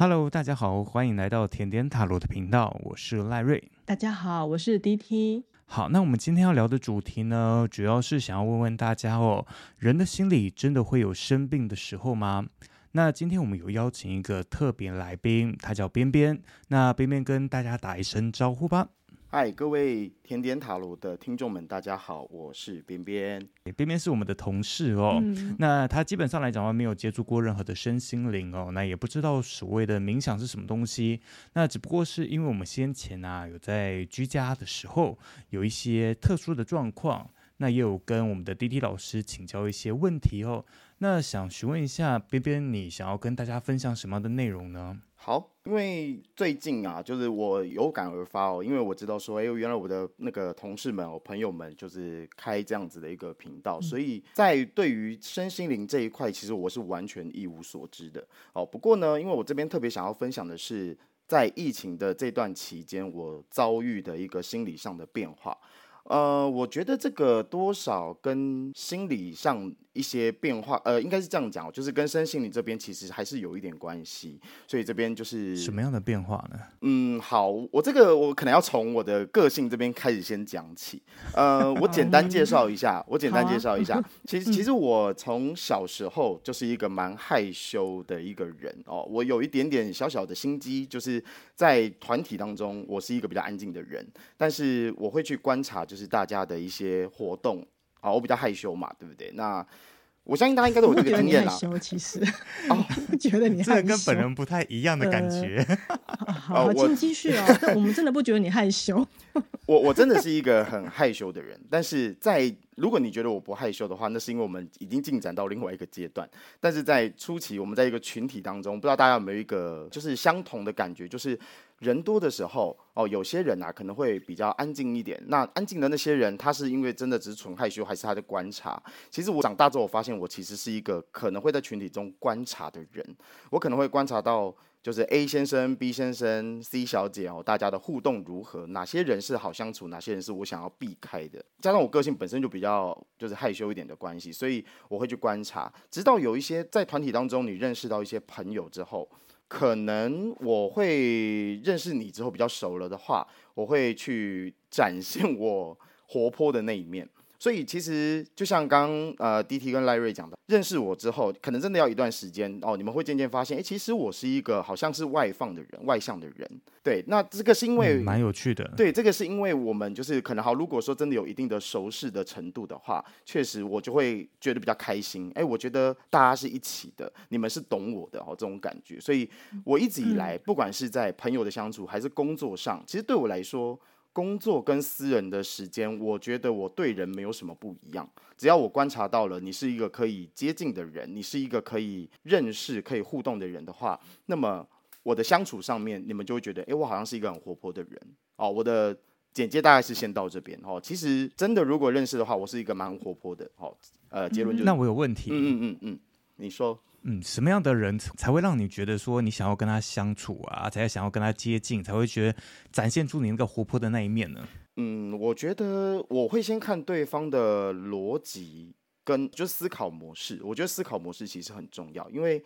Hello，大家好，欢迎来到甜点塔罗的频道，我是赖瑞。大家好，我是 DT。好，那我们今天要聊的主题呢，主要是想要问问大家哦，人的心里真的会有生病的时候吗？那今天我们有邀请一个特别来宾，他叫边边。那边边跟大家打一声招呼吧。嗨，各位甜点塔罗的听众们，大家好，我是边边。边边是我们的同事哦。嗯、那他基本上来讲的话，没有接触过任何的身心灵哦，那也不知道所谓的冥想是什么东西。那只不过是因为我们先前啊，有在居家的时候有一些特殊的状况，那也有跟我们的滴滴老师请教一些问题哦。那想询问一下边边，你想要跟大家分享什么样的内容呢？好，因为最近啊，就是我有感而发哦，因为我知道说，哎，原来我的那个同事们、我朋友们就是开这样子的一个频道，嗯、所以在对于身心灵这一块，其实我是完全一无所知的。哦，不过呢，因为我这边特别想要分享的是，在疫情的这段期间，我遭遇的一个心理上的变化。呃，我觉得这个多少跟心理上一些变化，呃，应该是这样讲，就是跟身心灵这边其实还是有一点关系，所以这边就是什么样的变化呢？嗯，好，我这个我可能要从我的个性这边开始先讲起。呃，我简单介绍一下，我简单介绍一下，其实 其实我从小时候就是一个蛮害羞的一个人哦，我有一点点小小的心机，就是在团体当中，我是一个比较安静的人，但是我会去观察。就是大家的一些活动啊，我比较害羞嘛，对不对？那我相信大家应该都有这个经验啦。害羞其实哦，觉得你害羞，这个跟本人不太一样的感觉。呃、好，请继续哦。但我们真的不觉得你害羞。我我真的是一个很害羞的人，但是在如果你觉得我不害羞的话，那是因为我们已经进展到另外一个阶段。但是在初期，我们在一个群体当中，不知道大家有没有一个就是相同的感觉，就是。人多的时候，哦，有些人啊可能会比较安静一点。那安静的那些人，他是因为真的只是纯害羞，还是他在观察？其实我长大之后，我发现我其实是一个可能会在群体中观察的人。我可能会观察到，就是 A 先生、B 先生、C 小姐哦，大家的互动如何？哪些人是好相处？哪些人是我想要避开的？加上我个性本身就比较就是害羞一点的关系，所以我会去观察，直到有一些在团体当中，你认识到一些朋友之后。可能我会认识你之后比较熟了的话，我会去展现我活泼的那一面。所以其实就像刚呃 DT 跟赖瑞讲的，认识我之后，可能真的要一段时间哦，你们会渐渐发现，哎，其实我是一个好像是外放的人，外向的人。对，那这个是因为、嗯、蛮有趣的。对，这个是因为我们就是可能好，如果说真的有一定的熟识的程度的话，确实我就会觉得比较开心。哎，我觉得大家是一起的，你们是懂我的哦，这种感觉。所以我一直以来，不管是在朋友的相处，还是工作上，其实对我来说。工作跟私人的时间，我觉得我对人没有什么不一样。只要我观察到了你是一个可以接近的人，你是一个可以认识、可以互动的人的话，那么我的相处上面，你们就会觉得，哎，我好像是一个很活泼的人。哦，我的简介大概是先到这边。哦，其实真的如果认识的话，我是一个蛮活泼的。哦，呃，结论就是，那我有问题。嗯嗯嗯嗯，你说。嗯，什么样的人才会让你觉得说你想要跟他相处啊，才想要跟他接近，才会觉得展现出你那个活泼的那一面呢？嗯，我觉得我会先看对方的逻辑跟就思考模式。我觉得思考模式其实很重要，因为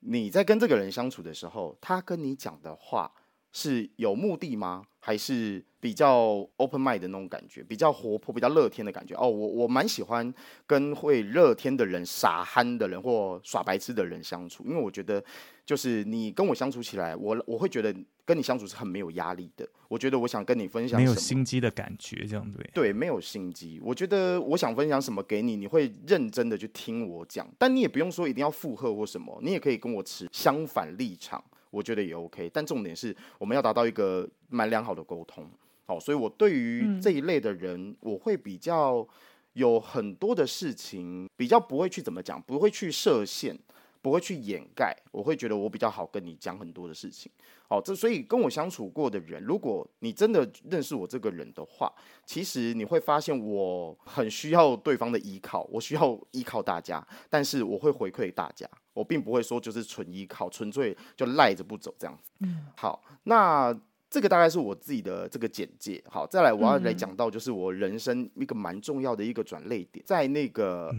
你在跟这个人相处的时候，他跟你讲的话是有目的吗？还是比较 open mind 的那种感觉，比较活泼、比较乐天的感觉哦。我我蛮喜欢跟会乐天的人、傻憨的人或耍白痴的人相处，因为我觉得就是你跟我相处起来，我我会觉得跟你相处是很没有压力的。我觉得我想跟你分享，没有心机的感觉，这样对？对，没有心机。我觉得我想分享什么给你，你会认真的去听我讲，但你也不用说一定要附和或什么，你也可以跟我持相反立场。我觉得也 OK，但重点是我们要达到一个蛮良好的沟通，好，所以我对于这一类的人，嗯，我会比较有很多的事情，比较不会去怎么讲，不会去设限。不会去掩盖，我会觉得我比较好跟你讲很多的事情。好，这所以跟我相处过的人，如果你真的认识我这个人的话，其实你会发现我很需要对方的依靠，我需要依靠大家，但是我会回馈大家，我并不会说就是纯依靠，纯粹就赖着不走这样子。嗯，好，那这个大概是我自己的这个简介。好，再来我要来讲到就是我人生一个蛮重要的一个转捩点，在那个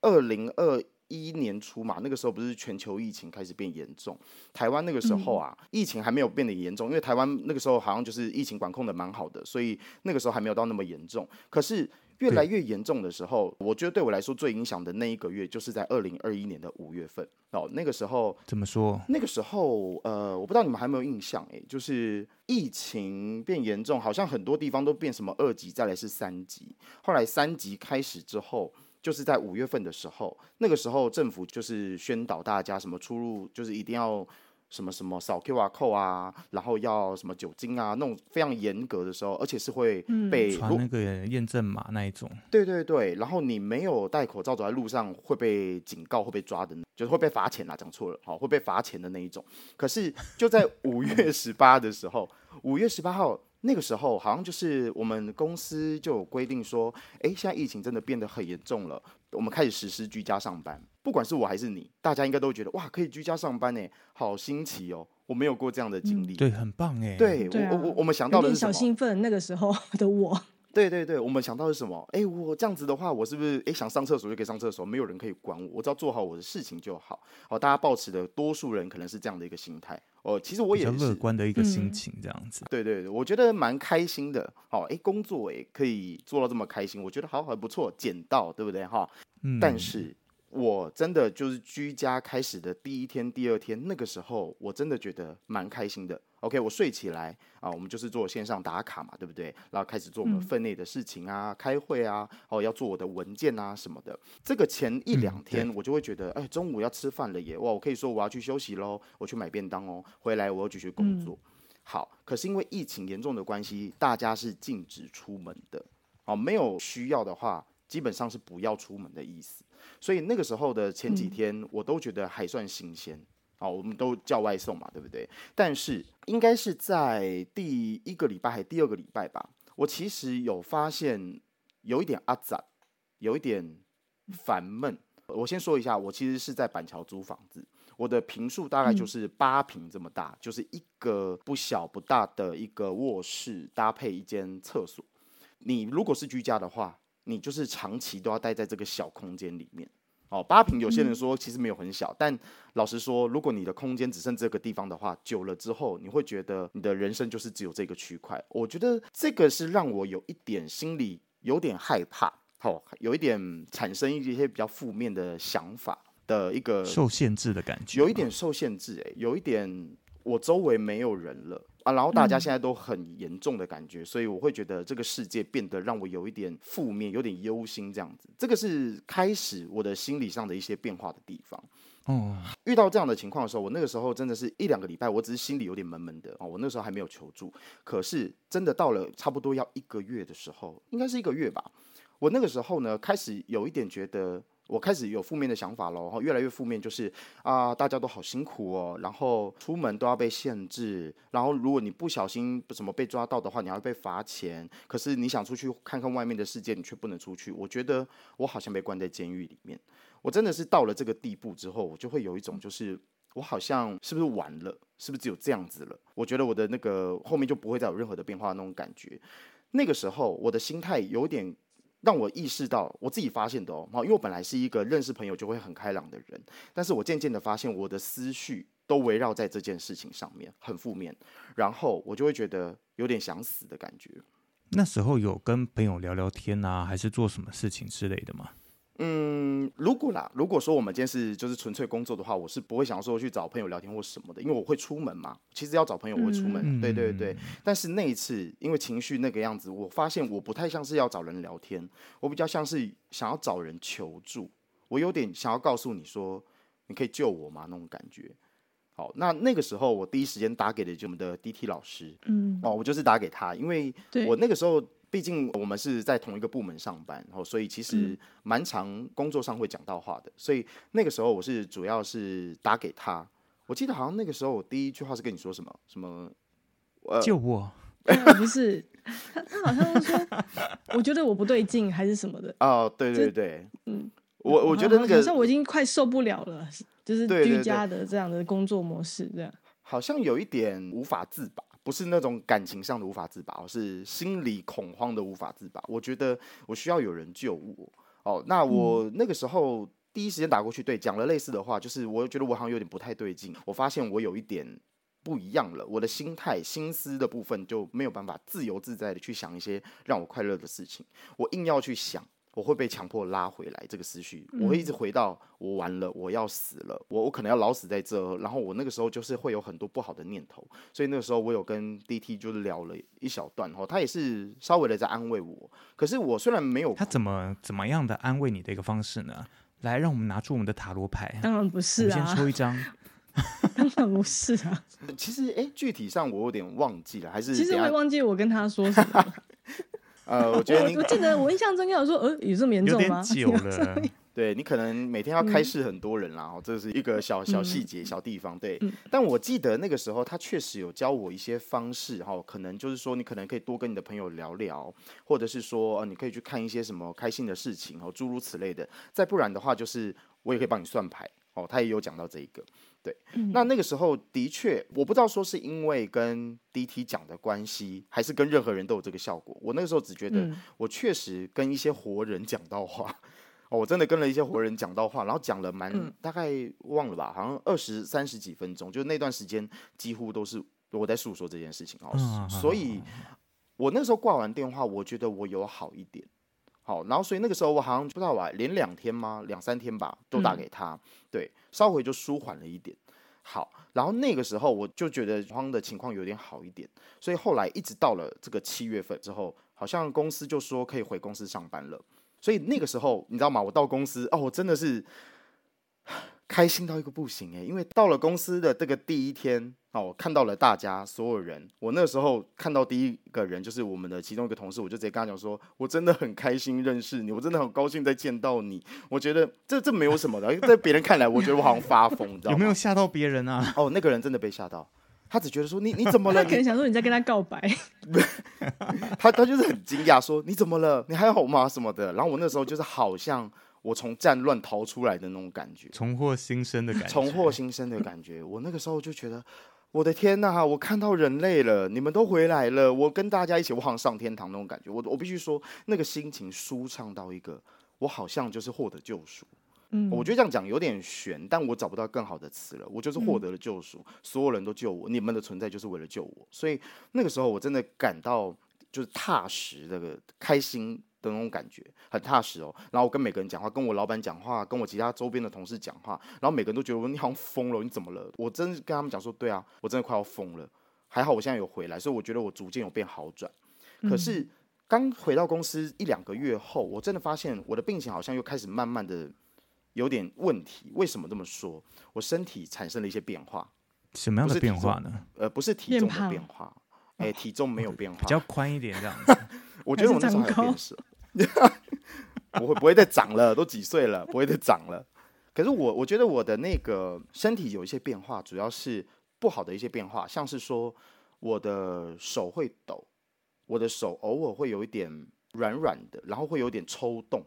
二零二。一年初嘛，那个时候不是全球疫情开始变严重，台湾那个时候啊，嗯、疫情还没有变得严重，因为台湾那个时候好像就是疫情管控的蛮好的，所以那个时候还没有到那么严重。可是越来越严重的时候，我觉得对我来说最影响的那一个月，就是在二零二一年的五月份哦。那个时候怎么说？那个时候呃，我不知道你们还有没有印象哎，就是疫情变严重，好像很多地方都变什么二级，再来是三级，后来三级开始之后。就是在五月份的时候，那个时候政府就是宣导大家什么出入就是一定要什么什么扫 QR code 啊，然后要什么酒精啊，那种非常严格的时候，而且是会被传、嗯、那个验证码那一种。对对对，然后你没有戴口罩走在路上会被警告，会被抓的，就是会被罚钱啦，讲错了，好，会被罚钱的那一种。可是就在五月十八的时候，五月十八号。那个时候好像就是我们公司就有规定说，哎，现在疫情真的变得很严重了，我们开始实施居家上班。不管是我还是你，大家应该都觉得哇，可以居家上班呢，好新奇哦！我没有过这样的经历，嗯、对，很棒哎。对，对啊、我我我们想到的是什么？小兴奋，那个时候的我。对对对，我们想到的是什么？哎，我这样子的话，我是不是哎想上厕所就可以上厕所，没有人可以管我，我只要做好我的事情就好。好，大家抱持的多数人可能是这样的一个心态。哦，其实我也是乐观的一个心情，这样子。嗯、对对对，我觉得蛮开心的。好，哎，工作哎可以做到这么开心，我觉得好很不错，捡到对不对哈？嗯。但是我真的就是居家开始的第一天、第二天，那个时候我真的觉得蛮开心的。OK，我睡起来啊，我们就是做线上打卡嘛，对不对？然后开始做我们分内的事情啊，嗯、开会啊，哦，要做我的文件啊什么的。这个前一两天我就会觉得，哎、嗯，中午要吃饭了耶，哇，我可以说我要去休息喽，我去买便当哦，回来我要继续工作。嗯、好，可是因为疫情严重的关系，大家是禁止出门的，哦，没有需要的话，基本上是不要出门的意思。所以那个时候的前几天，我都觉得还算新鲜。嗯好，我们都叫外送嘛，对不对？但是应该是在第一个礼拜还是第二个礼拜吧，我其实有发现有一点阿杂，有一点烦闷。我先说一下，我其实是在板桥租房子，我的平数大概就是八平这么大，嗯、就是一个不小不大的一个卧室搭配一间厕所。你如果是居家的话，你就是长期都要待在这个小空间里面。哦，八平有些人说其实没有很小，嗯、但老实说，如果你的空间只剩这个地方的话，久了之后你会觉得你的人生就是只有这个区块。我觉得这个是让我有一点心里有点害怕，哦，有一点产生一些比较负面的想法的一个受限制的感觉，有一点受限制，哎，有一点我周围没有人了。啊，然后大家现在都很严重的感觉，嗯、所以我会觉得这个世界变得让我有一点负面，有点忧心这样子。这个是开始我的心理上的一些变化的地方。哦，遇到这样的情况的时候，我那个时候真的是一两个礼拜，我只是心里有点闷闷的哦。我那时候还没有求助，可是真的到了差不多要一个月的时候，应该是一个月吧。我那个时候呢，开始有一点觉得。我开始有负面的想法了，然后越来越负面，就是啊，大家都好辛苦哦，然后出门都要被限制，然后如果你不小心什么被抓到的话，你要被罚钱。可是你想出去看看外面的世界，你却不能出去。我觉得我好像被关在监狱里面。我真的是到了这个地步之后，我就会有一种就是我好像是不是完了？是不是只有这样子了？我觉得我的那个后面就不会再有任何的变化那种感觉。那个时候我的心态有点。让我意识到，我自己发现的哦，因为我本来是一个认识朋友就会很开朗的人，但是我渐渐的发现，我的思绪都围绕在这件事情上面，很负面，然后我就会觉得有点想死的感觉。那时候有跟朋友聊聊天啊，还是做什么事情之类的吗？嗯，如果啦，如果说我们今天是就是纯粹工作的话，我是不会想说去找朋友聊天或什么的，因为我会出门嘛。其实要找朋友我会出门，嗯、对对对。但是那一次，因为情绪那个样子，我发现我不太像是要找人聊天，我比较像是想要找人求助。我有点想要告诉你说，你可以救我吗？那种感觉。好，那那个时候我第一时间打给的就我们的 DT 老师，嗯，哦，我就是打给他，因为我那个时候。毕竟我们是在同一个部门上班，然后所以其实蛮常工作上会讲到话的，所以那个时候我是主要是打给他。我记得好像那个时候我第一句话是跟你说什么什么，呃，救我？不是，他他好像说，我觉得我不对劲还是什么的。哦，对对对，嗯，我我觉得那个好像我已经快受不了了，就是居家的这样的工作模式这样，好像有一点无法自拔。不是那种感情上的无法自拔，而是心理恐慌的无法自拔。我觉得我需要有人救我。哦，那我那个时候第一时间打过去，对，讲了类似的话，就是我觉得我好像有点不太对劲，我发现我有一点不一样了，我的心态、心思的部分就没有办法自由自在的去想一些让我快乐的事情，我硬要去想。我会被强迫拉回来这个思绪，我会一直回到我完了，我要死了，我我可能要老死在这。然后我那个时候就是会有很多不好的念头，所以那个时候我有跟 DT 就是聊了一小段哈，他也是稍微的在安慰我。可是我虽然没有，他怎么怎么样的安慰你的一个方式呢？来，让我们拿出我们的塔罗牌。当然不是啊，先抽一张。当然不是啊。其实哎，具体上我有点忘记了，还是其实我也忘记我跟他说什么。呃，我觉得你我记得我印象中有说，呃，有这么严重吗？有 点久了。对，你可能每天要开示很多人啦，哦、嗯，这是一个小小细节、小地方。对，嗯、但我记得那个时候他确实有教我一些方式，哈，可能就是说你可能可以多跟你的朋友聊聊，或者是说，呃，你可以去看一些什么开心的事情，哦，诸如此类的。再不然的话，就是我也可以帮你算牌，哦，他也有讲到这一个。对，嗯、那那个时候的确，我不知道说是因为跟 DT 讲的关系，还是跟任何人都有这个效果。我那个时候只觉得，我确实跟一些活人讲到话，嗯、哦，我真的跟了一些活人讲到话，然后讲了蛮、嗯、大概忘了吧，好像二十三十几分钟，就那段时间几乎都是我在诉说这件事情哦。嗯、所以，我那时候挂完电话，我觉得我有好一点。好，然后所以那个时候我好像不知道吧，连两天吗？两三天吧，都打给他，嗯、对，稍微就舒缓了一点。好，然后那个时候我就觉得慌的情况有点好一点，所以后来一直到了这个七月份之后，好像公司就说可以回公司上班了。所以那个时候你知道吗？我到公司哦，我真的是。开心到一个不行诶，因为到了公司的这个第一天哦，我看到了大家所有人。我那个时候看到第一个人就是我们的其中一个同事，我就直接跟他讲说：“我真的很开心认识你，我真的很高兴再见到你。”我觉得这这没有什么的，在别人看来，我觉得我好像发疯，你知道吗？有没有吓到别人啊？哦，那个人真的被吓到，他只觉得说你你怎么了？他可能想说你在跟他告白，他他就是很惊讶说你怎么了？你还好吗？什么的。然后我那时候就是好像。我从战乱逃出来的那种感觉，重获新生的感觉，重获新生的感觉。我那个时候就觉得，我的天呐，我看到人类了，你们都回来了，我跟大家一起，我好像上天堂那种感觉。我我必须说，那个心情舒畅到一个，我好像就是获得救赎。嗯，我觉得这样讲有点悬，但我找不到更好的词了。我就是获得了救赎，嗯、所有人都救我，你们的存在就是为了救我。所以那个时候我真的感到就是踏实，这个开心。的那种感觉很踏实哦，然后我跟每个人讲话，跟我老板讲话，跟我其他周边的同事讲话，然后每个人都觉得我 你好像疯了，你怎么了？我真跟他们讲说，对啊，我真的快要疯了。还好我现在有回来，所以我觉得我逐渐有变好转。可是刚回到公司一两个月后，我真的发现我的病情好像又开始慢慢的有点问题。为什么这么说？我身体产生了一些变化。什么样的变化呢？呃，不是体重的变化，哎，体重没有变化，比较宽一点这样子。我觉得我那时候还有变色。不会不会再长了，都几岁了，不会再长了。可是我我觉得我的那个身体有一些变化，主要是不好的一些变化，像是说我的手会抖，我的手偶尔会有一点软软的，然后会有点抽动。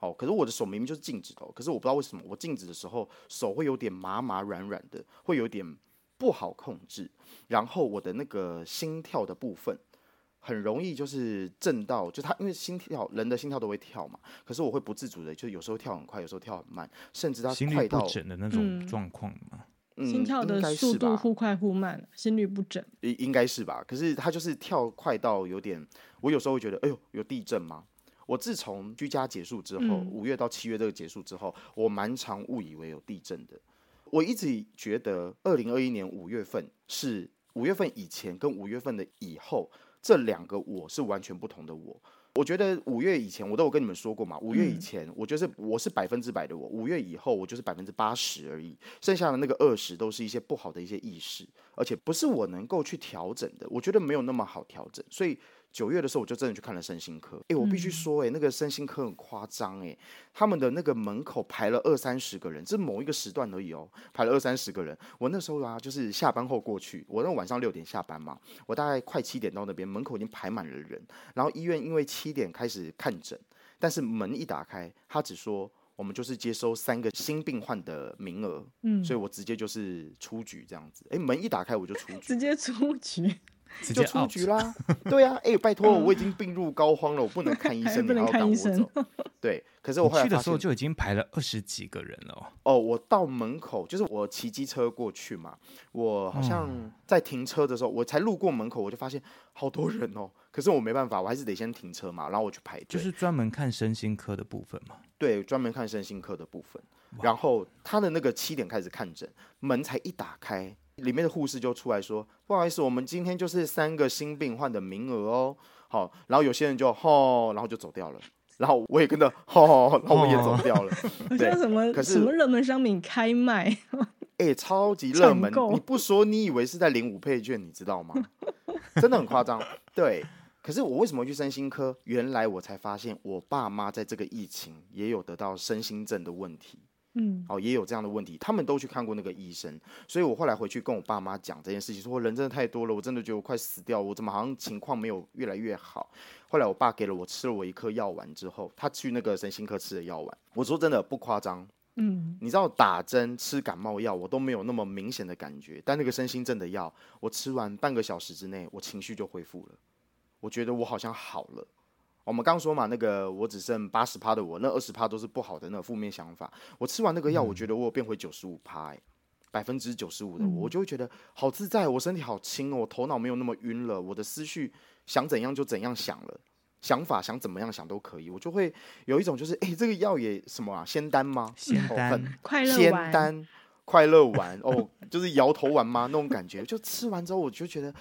哦，可是我的手明明就是静止的，可是我不知道为什么我静止的时候手会有点麻麻软软的，会有点不好控制。然后我的那个心跳的部分。很容易就是震到，就他因为心跳，人的心跳都会跳嘛。可是我会不自主的，就有时候跳很快，有时候跳很慢，甚至他心率不整的那种状况嘛。嗯，心跳的速度忽快忽慢，心率不整，应应该是吧？可是他就是跳快到有点，我有时候会觉得，哎呦，有地震吗？我自从居家结束之后，五月到七月这个结束之后，我蛮常误以为有地震的。我一直觉得，二零二一年五月份是五月份以前跟五月份的以后。这两个我是完全不同的我。我觉得五月以前我都有跟你们说过嘛，五月以前我就是我是百分之百的我，五月以后我就是百分之八十而已，剩下的那个二十都是一些不好的一些意识，而且不是我能够去调整的，我觉得没有那么好调整，所以。九月的时候，我就真的去看了身心科。哎，我必须说，哎，那个身心科很夸张，哎，他们的那个门口排了二三十个人，这是某一个时段而已哦，排了二三十个人。我那时候啊，就是下班后过去，我那晚上六点下班嘛，我大概快七点到那边，门口已经排满了人。然后医院因为七点开始看诊，但是门一打开，他只说我们就是接收三个新病患的名额，嗯，所以我直接就是出局这样子。哎，门一打开我就出局，直接出局。就出局啦。对啊，哎、欸，拜托，我已经病入膏肓了，我不能看医生，不能看医生。对，可是我后来去的时候就已经排了二十几个人了。哦，我到门口，就是我骑机车过去嘛，我好像在停车的时候，我才路过门口，我就发现好多人哦。可是我没办法，我还是得先停车嘛，然后我去排队。就是专门看身心科的部分嘛。对，专门看身心科的部分。然后他的那个七点开始看诊，门才一打开，里面的护士就出来说：“不好意思，我们今天就是三个新病患的名额哦。”好，然后有些人就吼，然后就走掉了。然后我也跟着吼，然后我也走掉了。对，什么？可是什么热门商品开卖？哎、欸，超级热门！你不说，你以为是在领五配券，你知道吗？真的很夸张。对。可是我为什么去身心科？原来我才发现，我爸妈在这个疫情也有得到身心症的问题。嗯，哦，也有这样的问题，他们都去看过那个医生，所以我后来回去跟我爸妈讲这件事情，说人真的太多了，我真的觉得我快死掉，我怎么好像情况没有越来越好。后来我爸给了我吃了我一颗药丸之后，他去那个身心科吃的药丸，我说真的不夸张，嗯，你知道打针吃感冒药我都没有那么明显的感觉，但那个身心症的药，我吃完半个小时之内，我情绪就恢复了，我觉得我好像好了。我们刚说嘛，那个我只剩八十趴的我，那二十趴都是不好的那个负面想法。我吃完那个药，我觉得我有变回九十五趴，百分之九十五的我，我就会觉得好自在，我身体好轻哦，我头脑没有那么晕了，我的思绪想怎样就怎样想了，想法想怎么样想都可以，我就会有一种就是，哎，这个药也什么啊，仙丹吗？仙丹，哦、快乐仙丹，快乐丸哦，就是摇头丸吗？那种感觉，就吃完之后我就觉得。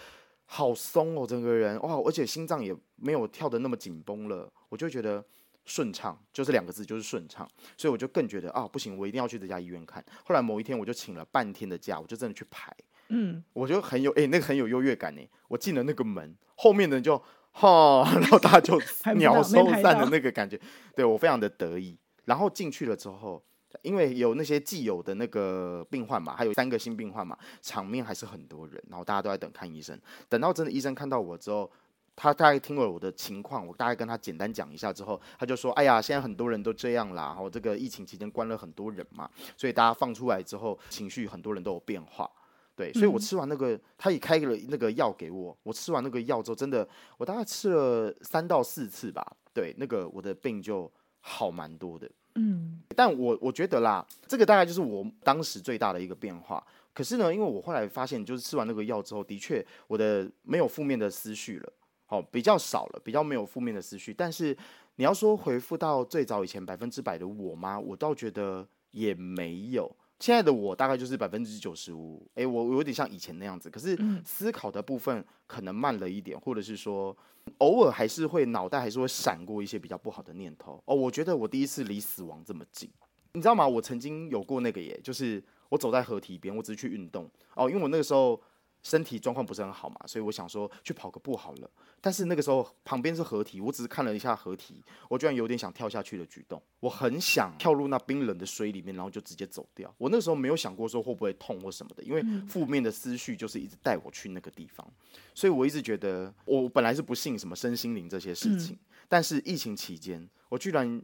好松哦，整个人哇，而且心脏也没有跳得那么紧绷了，我就觉得顺畅，就是两个字，就是顺畅。所以我就更觉得啊，不行，我一定要去这家医院看。后来某一天，我就请了半天的假，我就真的去排。嗯，我就很有哎、欸，那个很有优越感呢。我进了那个门，后面的人就哈，然后大家就 鸟兽散的那个感觉，对我非常的得意。然后进去了之后。因为有那些既有的那个病患嘛，还有三个新病患嘛，场面还是很多人，然后大家都在等看医生。等到真的医生看到我之后，他大概听了我的情况，我大概跟他简单讲一下之后，他就说：“哎呀，现在很多人都这样啦，然后这个疫情期间关了很多人嘛，所以大家放出来之后，情绪很多人都有变化。”对，所以我吃完那个，他也开了那个药给我，我吃完那个药之后，真的，我大概吃了三到四次吧，对，那个我的病就好蛮多的。嗯，但我我觉得啦，这个大概就是我当时最大的一个变化。可是呢，因为我后来发现，就是吃完那个药之后，的确我的没有负面的思绪了，好，比较少了，比较没有负面的思绪。但是你要说回复到最早以前百分之百的我吗？我倒觉得也没有。现在的我大概就是百分之九十五，哎，我我有点像以前那样子。可是思考的部分可能慢了一点，或者是说。偶尔还是会脑袋还是会闪过一些比较不好的念头哦。我觉得我第一次离死亡这么近，你知道吗？我曾经有过那个耶，就是我走在河堤边，我只是去运动哦，因为我那个时候。身体状况不是很好嘛，所以我想说去跑个步好了。但是那个时候旁边是河堤，我只是看了一下河堤，我居然有点想跳下去的举动。我很想跳入那冰冷的水里面，然后就直接走掉。我那时候没有想过说会不会痛或什么的，因为负面的思绪就是一直带我去那个地方。所以我一直觉得，我本来是不信什么身心灵这些事情，但是疫情期间，我居然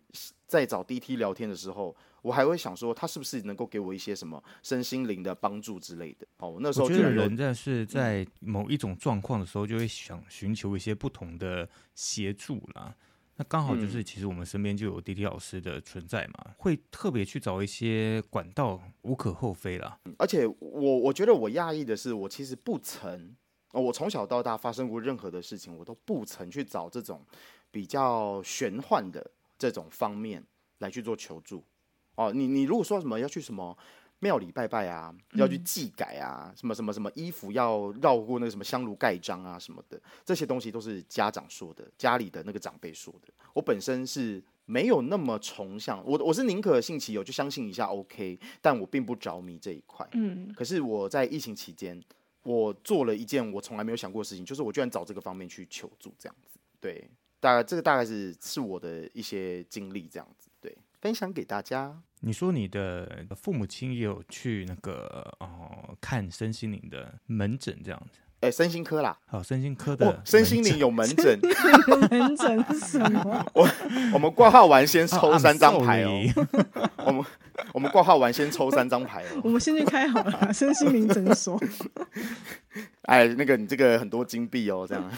在找 DT 聊天的时候。我还会想说，他是不是能够给我一些什么身心灵的帮助之类的？哦，那时候觉得人在是在某一种状况的时候，就会想寻求一些不同的协助啦。那刚好就是，其实我们身边就有 DT 老师的存在嘛，会特别去找一些管道，无可厚非啦。而且我我觉得我讶异的是，我其实不曾，我从小到大发生过任何的事情，我都不曾去找这种比较玄幻的这种方面来去做求助。哦，你你如果说什么要去什么庙里拜拜啊，要去祭改啊，什么什么什么衣服要绕过那个什么香炉盖章啊什么的，这些东西都是家长说的，家里的那个长辈说的。我本身是没有那么崇尚，我我是宁可信其有，就相信一下 OK，但我并不着迷这一块。嗯，可是我在疫情期间，我做了一件我从来没有想过的事情，就是我居然找这个方面去求助，这样子。对，大概这个大概是是我的一些经历，这样子。对。分享给大家。你说你的父母亲也有去那个哦看身心灵的门诊这样子？哎，身心科啦，好，身心科的身心灵有门诊。门诊是什么？我我们挂号完先抽三张牌哦。我们我们挂号完先抽三张牌哦。我们先去开好了身心灵诊所。哎，那个你这个很多金币哦，这样。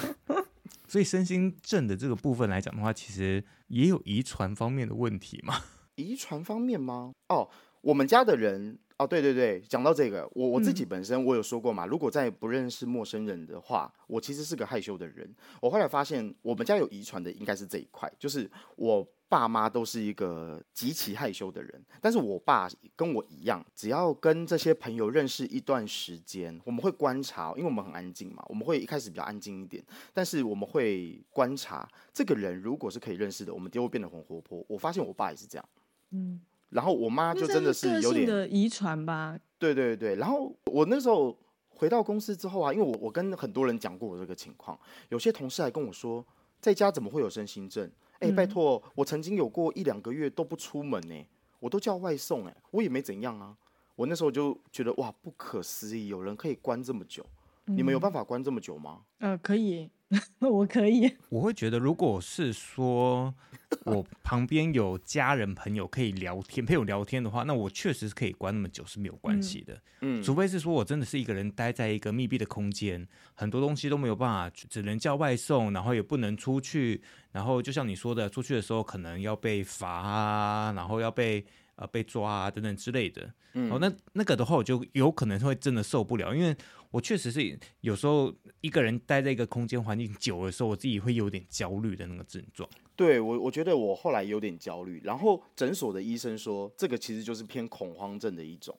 所以身心症的这个部分来讲的话，其实也有遗传方面的问题嘛？遗传方面吗？哦，我们家的人。哦，对对对，讲到这个，我我自己本身我有说过嘛，嗯、如果在不认识陌生人的话，我其实是个害羞的人。我后来发现，我们家有遗传的应该是这一块，就是我爸妈都是一个极其害羞的人，但是我爸跟我一样，只要跟这些朋友认识一段时间，我们会观察，因为我们很安静嘛，我们会一开始比较安静一点，但是我们会观察这个人如果是可以认识的，我们就会变得很活泼。我发现我爸也是这样，嗯。然后我妈就真的是有点的遗传吧。对对对，然后我那时候回到公司之后啊，因为我我跟很多人讲过我这个情况，有些同事还跟我说，在家怎么会有身心症？哎，拜托，我曾经有过一两个月都不出门呢，我都叫外送哎，我也没怎样啊。我那时候就觉得哇，不可思议，有人可以关这么久，你们有办法关这么久吗？嗯、呃，可以。我可以，我会觉得，如果是说 我旁边有家人朋友可以聊天陪我聊天的话，那我确实是可以关那么久是没有关系的。嗯，除非是说我真的是一个人待在一个密闭的空间，很多东西都没有办法，只能叫外送，然后也不能出去，然后就像你说的，出去的时候可能要被罚啊，然后要被呃被抓啊等等之类的。嗯，哦，那那个的话，我就有可能会真的受不了，因为。我确实是有时候一个人待在一个空间环境久的时候，我自己会有点焦虑的那个症状。对我，我觉得我后来有点焦虑。然后诊所的医生说，这个其实就是偏恐慌症的一种。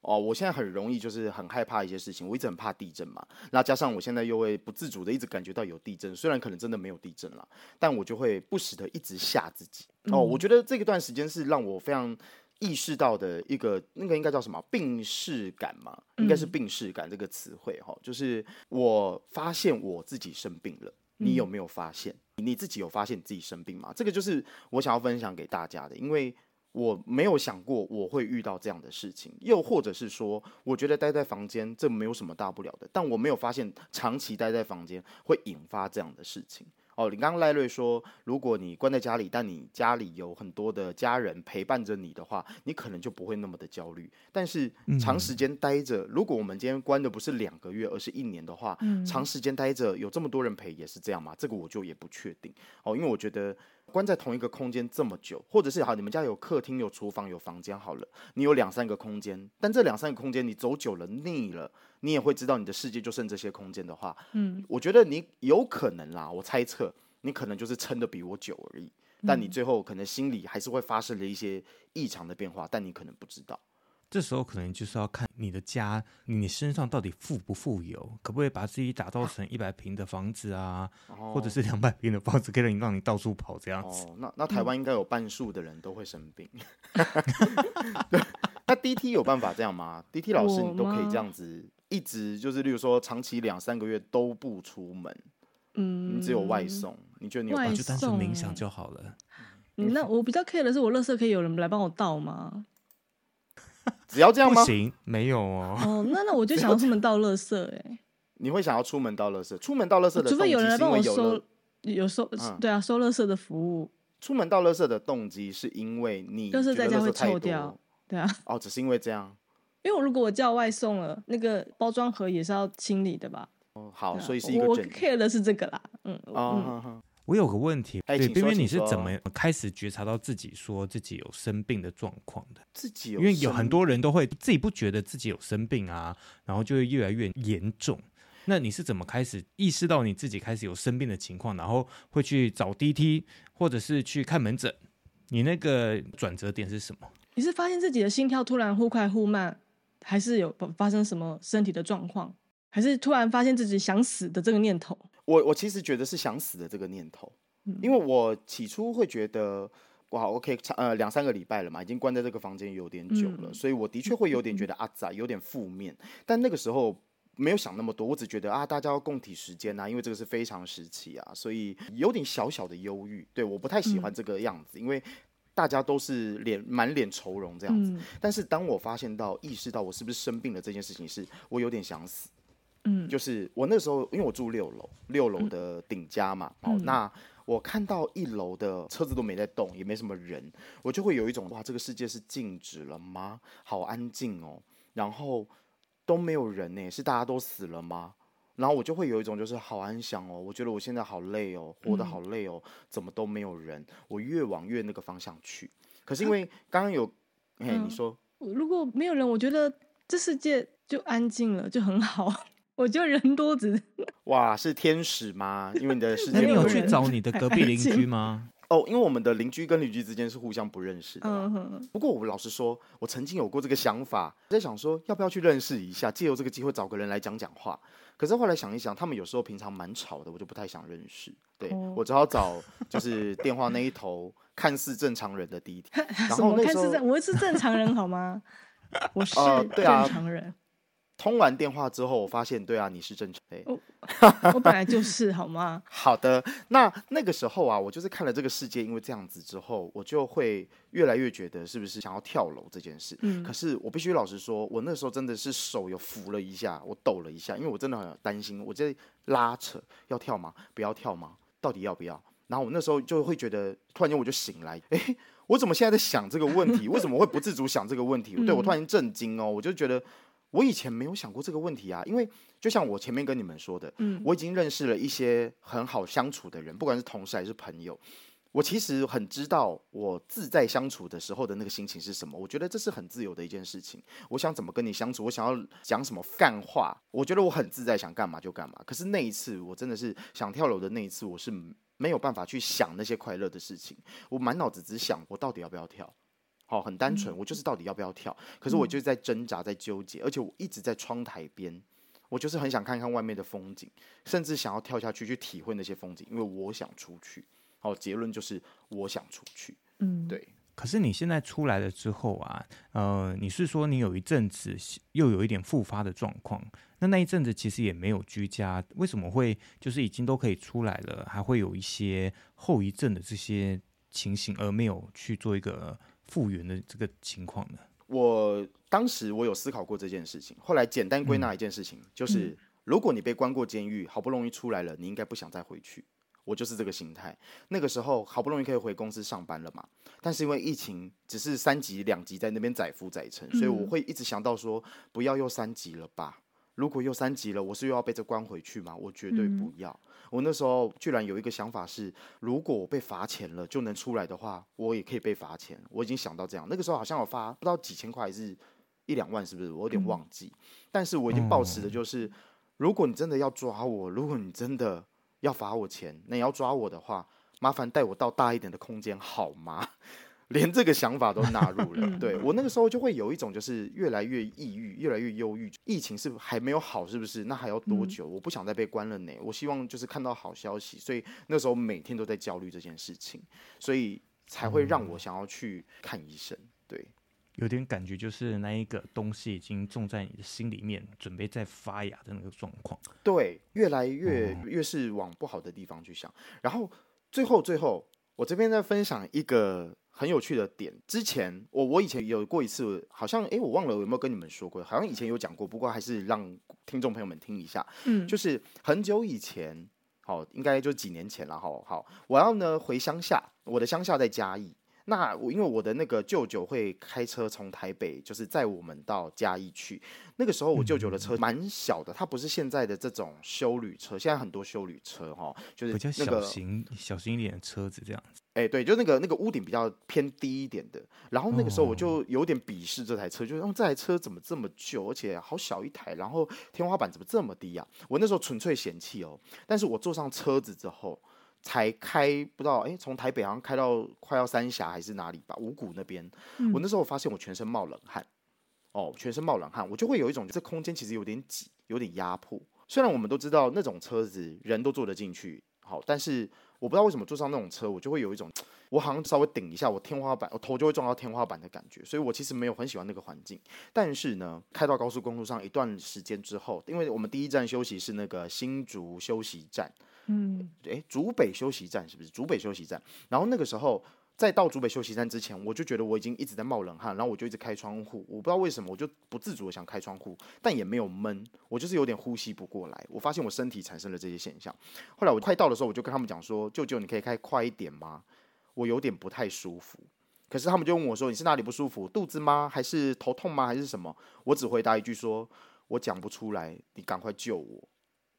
哦，我现在很容易就是很害怕一些事情，我一直很怕地震嘛。那加上我现在又会不自主的一直感觉到有地震，虽然可能真的没有地震了，但我就会不时的一直吓自己。哦，我觉得这个段时间是让我非常。意识到的一个那个应该叫什么病视感嘛？应该是病视感这个词汇哈，就是我发现我自己生病了。你有没有发现？你自己有发现你自己生病吗？这个就是我想要分享给大家的，因为我没有想过我会遇到这样的事情，又或者是说，我觉得待在房间这没有什么大不了的，但我没有发现长期待在房间会引发这样的事情。哦，你刚刚赖瑞说，如果你关在家里，但你家里有很多的家人陪伴着你的话，你可能就不会那么的焦虑。但是长时间待着，如果我们今天关的不是两个月，而是一年的话，长时间待着有这么多人陪也是这样吗？这个我就也不确定。哦，因为我觉得。关在同一个空间这么久，或者是好，你们家有客厅、有厨房、有房间，好了，你有两三个空间，但这两三个空间你走久了腻了，你也会知道你的世界就剩这些空间的话，嗯，我觉得你有可能啦，我猜测你可能就是撑的比我久而已，但你最后可能心里还是会发生了一些异常的变化，但你可能不知道。这时候可能就是要看你的家，你身上到底富不富有，可不可以把自己打造成一百平的房子啊，哦、或者是两百平的房子，可以让你让你到处跑这样子。哦、那那台湾应该有半数的人都会生病。那 DT 有办法这样吗？DT 老师，你都可以这样子，一直就是，例如说长期两三个月都不出门，嗯，你只有外送，你觉得你有办法？就单纯冥想就好了。嗯、那我比较 care 的是，我垃圾可以有人来帮我倒吗？只要这样吗？不行，没有哦。哦，那那我就想要出门倒垃圾哎。你会想要出门倒垃圾？出门倒垃圾的，除非有人来帮我收，有收，对啊，收垃圾的服务。出门倒垃圾的动机是因为你垃圾在家会臭掉，对啊。哦，只是因为这样。因为如果我叫外送了，那个包装盒也是要清理的吧？哦，好，所以是一个。我 care 的是这个啦，嗯。哦。我有个问题，对，边边你是怎么开始觉察到自己说自己有生病的状况的？自己有，因为有很多人都会自己不觉得自己有生病啊，然后就会越来越严重。那你是怎么开始意识到你自己开始有生病的情况，然后会去找 DT 或者是去看门诊？你那个转折点是什么？你是发现自己的心跳突然忽快忽慢，还是有发生什么身体的状况，还是突然发现自己想死的这个念头？我我其实觉得是想死的这个念头，因为我起初会觉得，哇，OK，呃，两三个礼拜了嘛，已经关在这个房间有点久了，所以我的确会有点觉得啊，咋有点负面。但那个时候没有想那么多，我只觉得啊，大家要共体时间啊，因为这个是非常时期啊，所以有点小小的忧郁。对，我不太喜欢这个样子，因为大家都是脸满脸愁容这样子。但是当我发现到、意识到我是不是生病了这件事情，是我有点想死。嗯，就是我那时候，因为我住六楼，六楼的顶家嘛，哦，那我看到一楼的车子都没在动，也没什么人，我就会有一种哇，这个世界是静止了吗？好安静哦，然后都没有人呢，是大家都死了吗？然后我就会有一种就是好安详哦，我觉得我现在好累哦，活得好累哦，嗯、怎么都没有人，我越往越那个方向去。可是因为刚刚有，哎、嗯，你说如果没有人，我觉得这世界就安静了，就很好。我觉得人多只哇，是天使吗？因为你的世界，那你有去找你的隔壁邻居吗？哦，因为我们的邻居跟邻居之间是互相不认识的。嗯哼。不过我老实说，我曾经有过这个想法，在想说要不要去认识一下，借由这个机会找个人来讲讲话。可是后来想一想，他们有时候平常蛮吵的，我就不太想认识。对、哦、我只好找就是电话那一头看似正常人的第一天。然后那时候，我是正常人好吗？我是正常人。呃通完电话之后，我发现，对啊，你是正常的。我我本来就是，好吗？好的，那那个时候啊，我就是看了这个世界，因为这样子之后，我就会越来越觉得，是不是想要跳楼这件事？嗯。可是我必须老实说，我那时候真的是手有扶了一下，我抖了一下，因为我真的很担心，我在拉扯，要跳吗？不要跳吗？到底要不要？然后我那时候就会觉得，突然间我就醒来，诶，我怎么现在在想这个问题？为什么会不自主想这个问题？对，我突然间震惊哦，我就觉得。我以前没有想过这个问题啊，因为就像我前面跟你们说的，嗯，我已经认识了一些很好相处的人，不管是同事还是朋友，我其实很知道我自在相处的时候的那个心情是什么。我觉得这是很自由的一件事情。我想怎么跟你相处，我想要讲什么干话，我觉得我很自在，想干嘛就干嘛。可是那一次，我真的是想跳楼的那一次，我是没有办法去想那些快乐的事情，我满脑子只想我到底要不要跳。哦，很单纯，我就是到底要不要跳？可是我就是在挣扎，在纠结，而且我一直在窗台边，我就是很想看看外面的风景，甚至想要跳下去去体会那些风景，因为我想出去。好，结论就是我想出去。嗯，对。可是你现在出来了之后啊，呃，你是说你有一阵子又有一点复发的状况？那那一阵子其实也没有居家，为什么会就是已经都可以出来了，还会有一些后遗症的这些情形，而没有去做一个？复原的这个情况呢？我当时我有思考过这件事情，后来简单归纳一件事情，嗯、就是如果你被关过监狱，好不容易出来了，你应该不想再回去。我就是这个心态。那个时候好不容易可以回公司上班了嘛，但是因为疫情，只是三级两级在那边载浮载沉，所以我会一直想到说，不要又三级了吧。如果又三级了，我是又要被这关回去吗？我绝对不要。嗯、我那时候居然有一个想法是，如果我被罚钱了就能出来的话，我也可以被罚钱。我已经想到这样。那个时候好像有发不知道几千块还是一两万，是不是？我有点忘记。嗯、但是我已经抱持的就是，如果你真的要抓我，如果你真的要罚我钱，那你要抓我的话，麻烦带我到大一点的空间好吗？连这个想法都纳入了，对，我那个时候就会有一种就是越来越抑郁，越来越忧郁。疫情是还没有好，是不是？那还要多久？我不想再被关了呢。我希望就是看到好消息，所以那时候每天都在焦虑这件事情，所以才会让我想要去看医生。对，有点感觉就是那一个东西已经种在你的心里面，准备在发芽的那个状况。对，越来越越是往不好的地方去想。然后最后最后，我这边再分享一个。很有趣的点，之前我我以前有过一次，好像诶，我忘了有没有跟你们说过，好像以前有讲过，不过还是让听众朋友们听一下。嗯，就是很久以前，好，应该就几年前了，好好，我要呢回乡下，我的乡下在嘉义。那我因为我的那个舅舅会开车从台北，就是载我们到嘉义去。那个时候我舅舅的车蛮小的，它不是现在的这种修旅车，现在很多修旅车哈，就是那个小型小型一点的车子这样子。哎，对，就那个那个屋顶比较偏低一点的。然后那个时候我就有点鄙视这台车，就是这台车怎么这么旧，而且好小一台，然后天花板怎么这么低啊？我那时候纯粹嫌弃哦。但是我坐上车子之后。才开不到，哎，从台北好像开到快要三峡还是哪里吧，五股那边。嗯、我那时候我发现我全身冒冷汗，哦，全身冒冷汗，我就会有一种这空间其实有点挤，有点压迫。虽然我们都知道那种车子人都坐得进去，好，但是我不知道为什么坐上那种车，我就会有一种我好像稍微顶一下我天花板，我头就会撞到天花板的感觉。所以我其实没有很喜欢那个环境。但是呢，开到高速公路上一段时间之后，因为我们第一站休息是那个新竹休息站。嗯，诶，竹北休息站是不是？竹北休息站。然后那个时候，在到竹北休息站之前，我就觉得我已经一直在冒冷汗，然后我就一直开窗户。我不知道为什么，我就不自主的想开窗户，但也没有闷，我就是有点呼吸不过来。我发现我身体产生了这些现象。后来我快到的时候，我就跟他们讲说：“舅舅，你可以开快一点吗？我有点不太舒服。”可是他们就问我说：“你是哪里不舒服？肚子吗？还是头痛吗？还是什么？”我只回答一句说：“我讲不出来，你赶快救我。”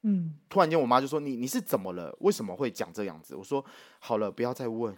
嗯，突然间我妈就说：“你你是怎么了？为什么会讲这样子？”我说：“好了，不要再问，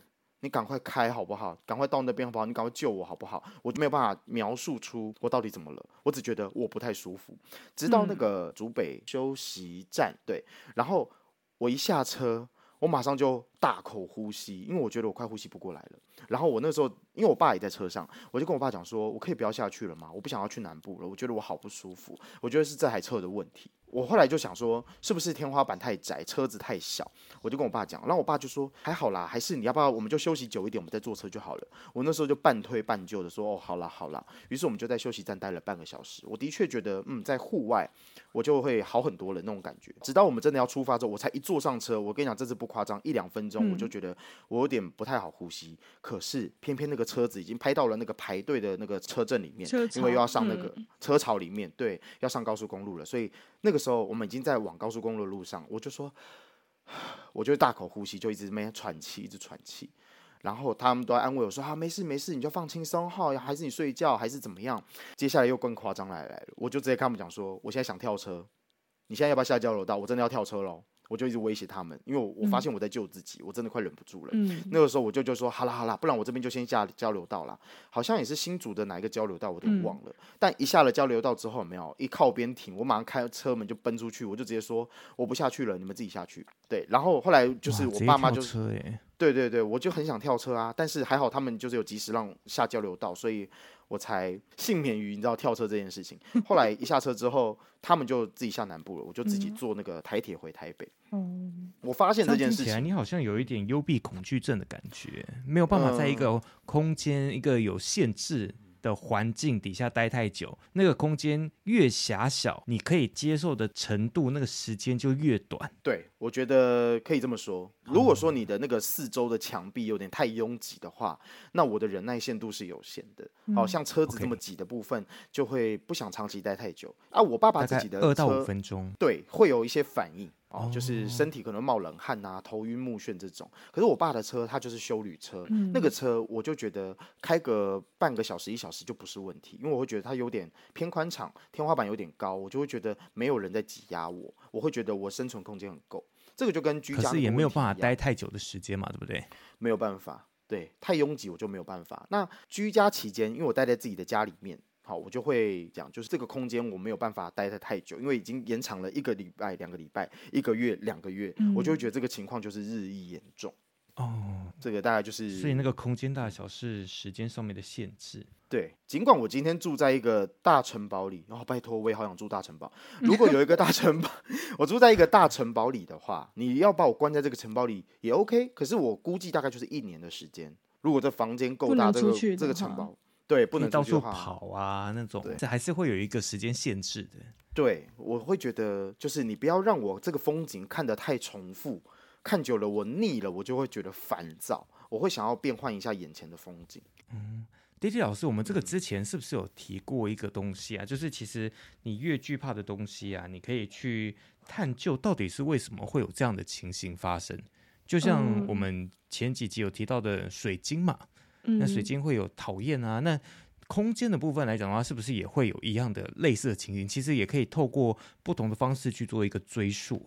你赶快开好不好？赶快到那边好不好？你赶快救我好不好？我就没有办法描述出我到底怎么了，我只觉得我不太舒服。直到那个竹北休息站，对，然后我一下车，我马上就大口呼吸，因为我觉得我快呼吸不过来了。然后我那时候，因为我爸也在车上，我就跟我爸讲说：我可以不要下去了吗？我不想要去南部了，我觉得我好不舒服。我觉得是这台车的问题。我后来就想说，是不是天花板太窄，车子太小？我就跟我爸讲，然后我爸就说还好啦，还是你要不要我们就休息久一点，我们再坐车就好了。我那时候就半推半就的说，哦，好啦好啦。于是我们就在休息站待了半个小时。我的确觉得，嗯，在户外我就会好很多了那种感觉。直到我们真的要出发之后，我才一坐上车，我跟你讲，这次不夸张，一两分钟我就觉得我有点不太好呼吸。可是偏偏那个车子已经拍到了那个排队的那个车阵里面，因为又要上那个车潮里面，对，要上高速公路了，所以。那个时候我们已经在往高速公路的路上，我就说，我就大口呼吸，就一直没喘气，一直喘气。然后他们都在安慰我说：“啊，没事没事，你就放轻松哈，还是你睡觉，还是怎么样？”接下来又更夸张来来了，我就直接跟他们讲说：“我现在想跳车，你现在要不要下交流道？我真的要跳车喽！”我就一直威胁他们，因为我我发现我在救自己，嗯、我真的快忍不住了。嗯、那个时候我舅舅说：“好啦好啦，不然我这边就先下交流道啦。”好像也是新竹的哪一个交流道，我都忘了。嗯、但一下了交流道之后，有没有一靠边停，我马上开车门就奔出去，我就直接说：“我不下去了，你们自己下去。”对，然后后来就是我爸妈就是，对对对，我就很想跳车啊，但是还好他们就是有及时让下交流道，所以。我才幸免于你知道跳车这件事情。后来一下车之后，他们就自己下南部了，我就自己坐那个台铁回台北。嗯，我发现这件事情，你好像有一点幽闭恐惧症的感觉，没有办法在一个空间、一个有限制的环境底下待太久。那个空间越狭小，你可以接受的程度，那个时间就越短。对，我觉得可以这么说。如果说你的那个四周的墙壁有点太拥挤的话，那我的忍耐限度是有限的。好、嗯、像车子这么挤的部分，就会不想长期待太久啊。我爸爸自己的二到五分钟，对，会有一些反应哦，就是身体可能冒冷汗啊、头晕目眩这种。可是我爸的车，他就是修旅车，嗯、那个车我就觉得开个半个小时一小时就不是问题，因为我会觉得它有点偏宽敞，天花板有点高，我就会觉得没有人在挤压我，我会觉得我生存空间很够。这个就跟居家，可是也没有办法待太久的时间嘛，对不对？没有办法，对，太拥挤我就没有办法。那居家期间，因为我待在自己的家里面，好，我就会讲，就是这个空间我没有办法待得太久，因为已经延长了一个礼拜、两个礼拜、一个月、两个月，嗯、我就会觉得这个情况就是日益严重。哦，这个大概就是，所以那个空间大小是时间上面的限制。对，尽管我今天住在一个大城堡里，然后拜托，我也好想住大城堡。如果有一个大城堡，我住在一个大城堡里的话，你要把我关在这个城堡里也 OK。可是我估计大概就是一年的时间。如果这房间够大，这个这个城堡，对，不能到处跑啊那种，这还是会有一个时间限制的。对，我会觉得就是你不要让我这个风景看得太重复，看久了我腻了，我就会觉得烦躁，我会想要变换一下眼前的风景。嗯。D D 老师，我们这个之前是不是有提过一个东西啊？就是其实你越惧怕的东西啊，你可以去探究到底是为什么会有这样的情形发生。就像我们前几集有提到的水晶嘛，嗯、那水晶会有讨厌啊。那空间的部分来讲的话，是不是也会有一样的类似的情形？其实也可以透过不同的方式去做一个追溯。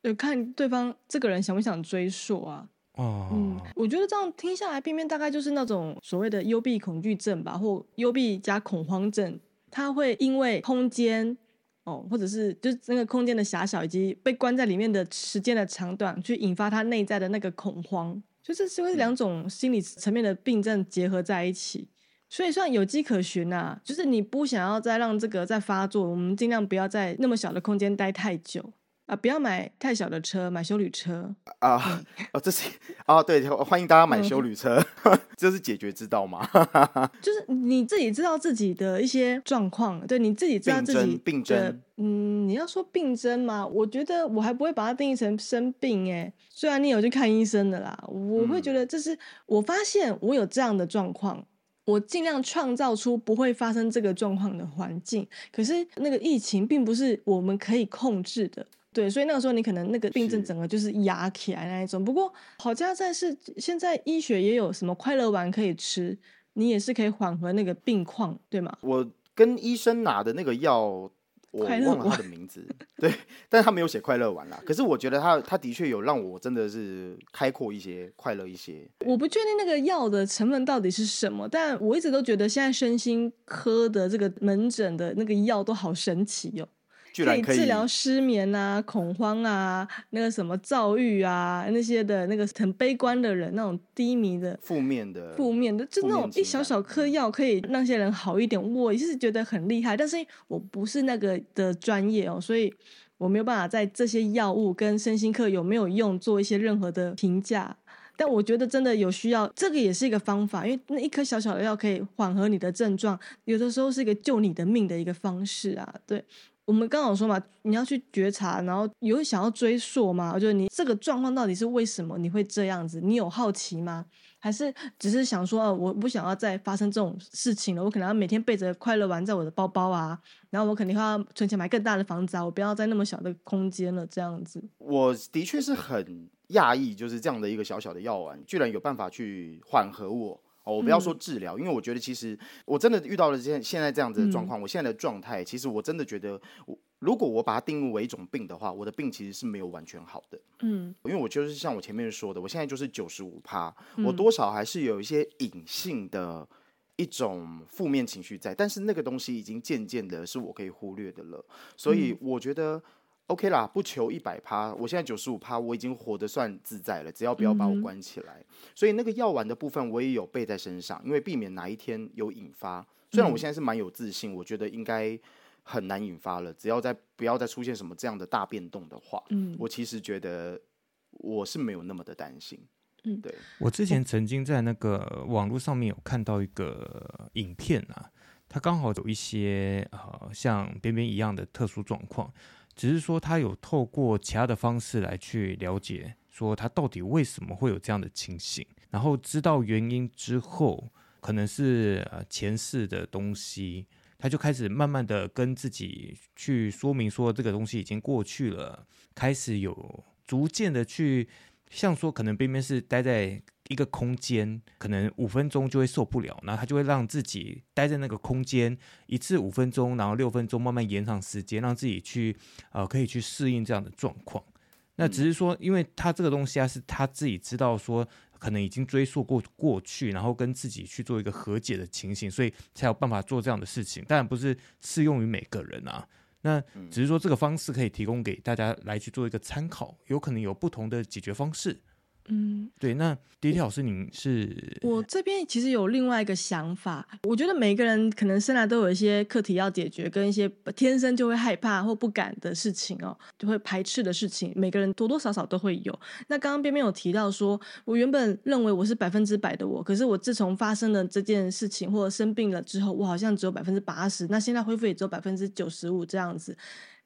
对，看对方这个人想不想追溯啊？哦，嗯，我觉得这样听下来，偏偏大概就是那种所谓的幽闭恐惧症吧，或幽闭加恐慌症。他会因为空间，哦，或者是就是那个空间的狭小，以及被关在里面的时间的长短，去引发他内在的那个恐慌，就是是会两种心理层面的病症结合在一起，所以算有迹可循呐。就是你不想要再让这个再发作，我们尽量不要在那么小的空间待太久。啊！不要买太小的车，买修旅车啊！嗯、哦，这是啊，对，欢迎大家买修旅车，嗯、这是解决之道吗？就是你自己知道自己的一些状况，对，你自己知道自己病症。嗯，你要说病症吗？我觉得我还不会把它定义成生病诶。虽然你有去看医生的啦，我会觉得这是我发现我有这样的状况，我尽量创造出不会发生这个状况的环境。可是那个疫情并不是我们可以控制的。对，所以那个时候你可能那个病症整个就是压起来那一种。不过好家在是现在医学也有什么快乐丸可以吃，你也是可以缓和那个病况，对吗？我跟医生拿的那个药我忘了他的名字，对，但是他没有写快乐丸啦。可是我觉得他他的确有让我真的是开阔一些，快乐一些。我不确定那个药的成分到底是什么，但我一直都觉得现在身心科的这个门诊的那个药都好神奇哟、喔。可以治疗失眠啊、恐慌啊、那个什么躁郁啊那些的，那个很悲观的人，那种低迷的、负面的、负面的，就那种一小小颗药可以让些人好一点。我也是觉得很厉害，但是我不是那个的专业哦，所以我没有办法在这些药物跟身心课有没有用做一些任何的评价。但我觉得真的有需要，这个也是一个方法，因为那一颗小小的药可以缓和你的症状，有的时候是一个救你的命的一个方式啊，对。我们刚好说嘛，你要去觉察，然后有想要追溯吗？我觉得你这个状况到底是为什么你会这样子？你有好奇吗？还是只是想说，哦，我不想要再发生这种事情了，我可能要每天背着快乐丸在我的包包啊，然后我肯定要存钱买更大的房子啊，我不要在那么小的空间了，这样子。我的确是很讶异，就是这样的一个小小的药丸，居然有办法去缓和我。哦，我不要说治疗，嗯，因为我觉得其实我真的遇到了现现在这样子的状况，嗯，我现在的状态，其实我真的觉得，我如果我把它定义为一种病的话，我的病其实是没有完全好的。嗯，因为我就是像我前面说的，我现在就是九十五趴，我多少还是有一些隐性的一种负面情绪在，但是那个东西已经渐渐的是我可以忽略的了，所以我觉得。OK 啦，不求一百趴，我现在九十五趴，我已经活得算自在了。只要不要把我关起来，嗯、所以那个药丸的部分我也有备在身上，因为避免哪一天有引发。虽然我现在是蛮有自信，我觉得应该很难引发了。只要再不要再出现什么这样的大变动的话，嗯，我其实觉得我是没有那么的担心。嗯，对。我之前曾经在那个网络上面有看到一个影片啊，它刚好有一些呃像边边一样的特殊状况。只是说他有透过其他的方式来去了解，说他到底为什么会有这样的情形，然后知道原因之后，可能是前世的东西，他就开始慢慢的跟自己去说明说这个东西已经过去了，开始有逐渐的去像说可能边边是待在。一个空间可能五分钟就会受不了，然后他就会让自己待在那个空间一次五分钟，然后六分钟慢慢延长时间，让自己去呃可以去适应这样的状况。那只是说，因为他这个东西啊是他自己知道说可能已经追溯过过去，然后跟自己去做一个和解的情形，所以才有办法做这样的事情。当然不是适用于每个人啊，那只是说这个方式可以提供给大家来去做一个参考，有可能有不同的解决方式。嗯，对，那迪迪老师，您是？我这边其实有另外一个想法，我觉得每个人可能生来都有一些课题要解决，跟一些天生就会害怕或不敢的事情哦，就会排斥的事情，每个人多多少少都会有。那刚刚边边有提到说，我原本认为我是百分之百的我，可是我自从发生了这件事情或者生病了之后，我好像只有百分之八十，那现在恢复也只有百分之九十五这样子。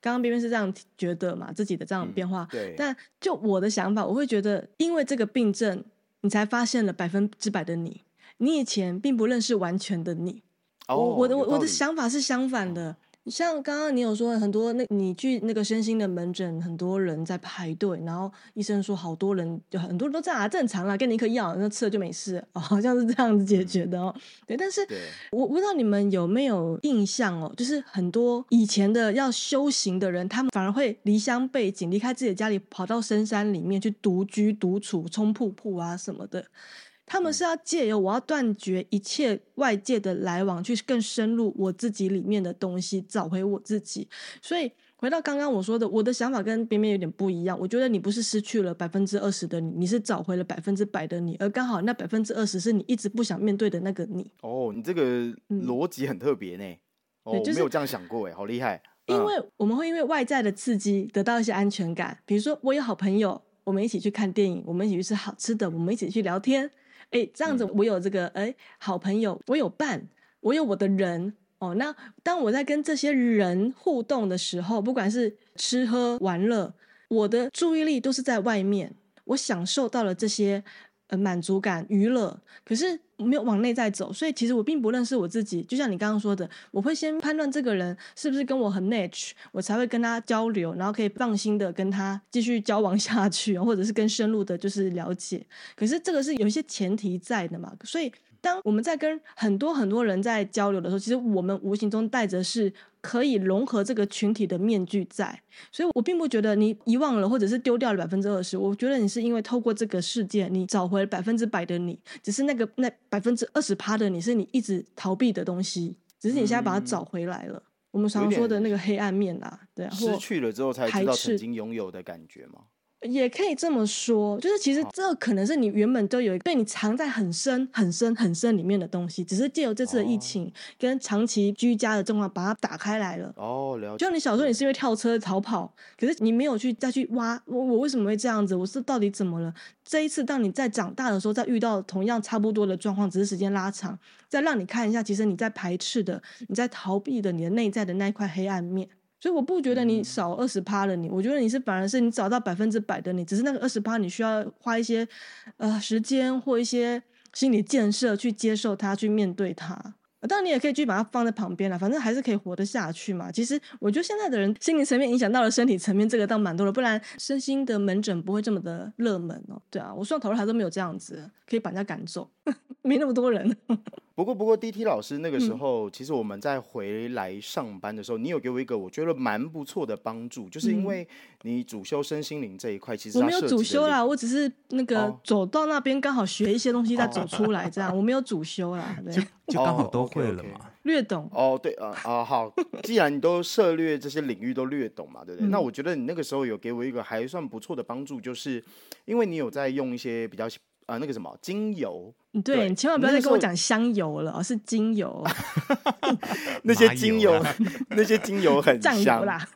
刚刚边边是这样觉得嘛，自己的这样的变化。嗯、对。但就我的想法，我会觉得，因为这个病症，你才发现了百分之百的你。你以前并不认识完全的你。哦。我我的我我的想法是相反的。像刚刚你有说很多，那你去那个身心的门诊，很多人在排队，然后医生说好多人，就很多人都这样啊，正常啦，给你一颗药，那吃了就没事，哦，好像是这样子解决的哦。对，但是我不知道你们有没有印象哦，就是很多以前的要修行的人，他们反而会离乡背井，离开自己的家里，跑到深山里面去独居独处，冲瀑布啊什么的。他们是要借由我要断绝一切外界的来往，去更深入我自己里面的东西，找回我自己。所以回到刚刚我说的，我的想法跟边边有点不一样。我觉得你不是失去了百分之二十的你，你是找回了百分之百的你，而刚好那百分之二十是你一直不想面对的那个你。哦，你这个逻辑很特别呢。嗯、哦，就是、我没有这样想过，哎，好厉害。因为我们会因为外在的刺激得到一些安全感，比如说我有好朋友，我们一起去看电影，我们一起去吃好吃的，我们一起去聊天。哎，这样子我有这个哎好朋友，我有伴，我有我的人哦。那当我在跟这些人互动的时候，不管是吃喝玩乐，我的注意力都是在外面，我享受到了这些。呃，满足感、娱乐，可是没有往内在走，所以其实我并不认识我自己。就像你刚刚说的，我会先判断这个人是不是跟我很 match，我才会跟他交流，然后可以放心的跟他继续交往下去，或者是更深入的，就是了解。可是这个是有一些前提在的嘛，所以当我们在跟很多很多人在交流的时候，其实我们无形中带着是可以融合这个群体的面具在。所以我并不觉得你遗忘了，或者是丢掉了百分之二十。我觉得你是因为透过这个事件，你找回了百分之百的你。只是那个那百分之二十趴的你是你一直逃避的东西，只是你现在把它找回来了。嗯、我们常说的那个黑暗面啊，对啊，失去了之后才知道曾经拥有的感觉吗？也可以这么说，就是其实这可能是你原本都有被你藏在很深、很深、很深里面的东西，只是借由这次的疫情跟长期居家的状况，把它打开来了。哦，了解。就你小时候你是因为跳车逃跑，可是你没有去再去挖我，我为什么会这样子？我是到底怎么了？这一次当你在长大的时候，再遇到同样差不多的状况，只是时间拉长，再让你看一下，其实你在排斥的、你在逃避的、你的内在的那一块黑暗面。所以我不觉得你少二十趴了你，我觉得你是反而是你找到百分之百的你，只是那个二十趴你需要花一些呃时间或一些心理建设去接受它，去面对它。当然你也可以继续把它放在旁边了，反正还是可以活得下去嘛。其实我觉得现在的人心理层面影响到了身体层面，这个倒蛮多的，不然身心的门诊不会这么的热门哦。对啊，我算投入还都没有这样子，可以把人家赶走，没那么多人。不过，不过，D T 老师那个时候，嗯、其实我们在回来上班的时候，你有给我一个我觉得蛮不错的帮助，就是因为你主修身心灵这一块，其实我没有主修啦，我只是那个走到那边刚好学一些东西再走出来，这样、哦、我没有主修啦，对，就刚好都会了嘛，哦、okay, okay 略懂。哦，对啊啊，好，既然你都涉略这些领域都略懂嘛，对不对？嗯、那我觉得你那个时候有给我一个还算不错的帮助，就是因为你有在用一些比较。啊，那个什么精油，对，对你千万不要再跟我讲香油了，而是精油。那些精油，那些精油很香啦，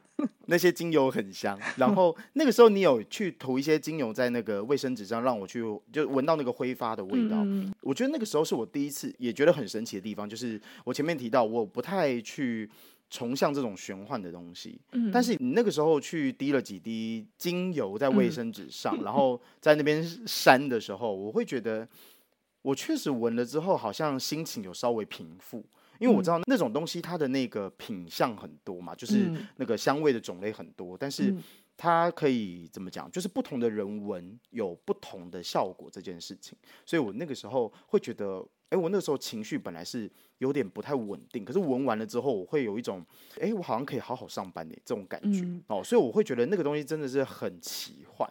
那些精油很香。然后那个时候你有去涂一些精油在那个卫生纸上，让我去就闻到那个挥发的味道。嗯、我觉得那个时候是我第一次也觉得很神奇的地方，就是我前面提到我不太去。崇尚这种玄幻的东西，嗯、但是你那个时候去滴了几滴精油在卫生纸上，嗯、然后在那边扇的时候，我会觉得，我确实闻了之后，好像心情有稍微平复，因为我知道那种东西它的那个品相很多嘛，就是那个香味的种类很多，但是它可以怎么讲，就是不同的人闻有不同的效果这件事情，所以我那个时候会觉得。哎，我那时候情绪本来是有点不太稳定，可是闻完了之后，我会有一种，哎，我好像可以好好上班的这种感觉、嗯、哦，所以我会觉得那个东西真的是很奇幻。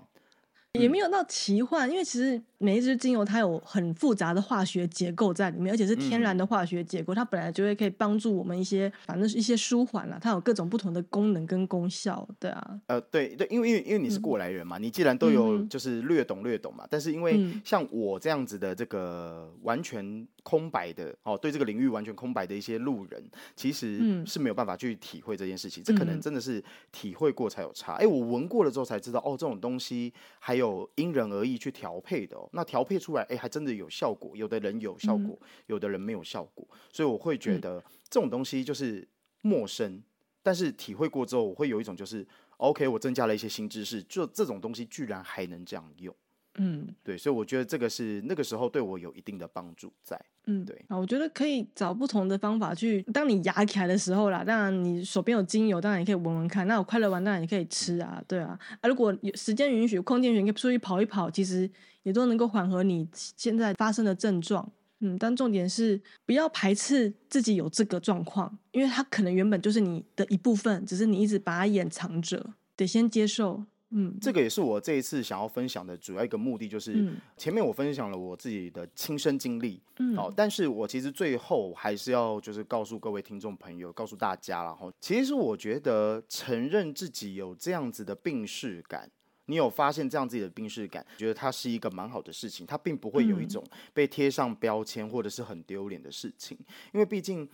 也没有到奇幻，因为其实每一支精油它有很复杂的化学结构在里面，而且是天然的化学结构，嗯、它本来就会可以帮助我们一些，反正是一些舒缓了。它有各种不同的功能跟功效，对啊。呃，对对，因为因为因为你是过来人嘛，嗯、你既然都有就是略懂略懂嘛，嗯、但是因为像我这样子的这个完全空白的哦，对这个领域完全空白的一些路人，其实是没有办法去体会这件事情。嗯、这可能真的是体会过才有差。哎，我闻过了之后才知道，哦，这种东西还有。因人而异去调配的哦，那调配出来，哎，还真的有效果。有的人有效果，嗯、有的人没有效果。所以我会觉得这种东西就是陌生，嗯、但是体会过之后，我会有一种就是，OK，我增加了一些新知识，就这种东西居然还能这样用。嗯，对，所以我觉得这个是那个时候对我有一定的帮助在。嗯，对啊，我觉得可以找不同的方法去。当你牙起来的时候啦，当然你手边有精油，当然也可以闻闻看。那我快乐完，当然也可以吃啊，对啊。啊，如果有时间允许、空间允许，可以出去跑一跑，其实也都能够缓和你现在发生的症状。嗯，但重点是不要排斥自己有这个状况，因为它可能原本就是你的一部分，只是你一直把它掩藏着，得先接受。嗯，这个也是我这一次想要分享的主要一个目的，就是前面我分享了我自己的亲身经历，嗯，哦，但是我其实最后还是要就是告诉各位听众朋友，告诉大家，然后其实我觉得承认自己有这样子的病识感，你有发现这样自己的病识感，觉得它是一个蛮好的事情，它并不会有一种被贴上标签或者是很丢脸的事情，因为毕竟。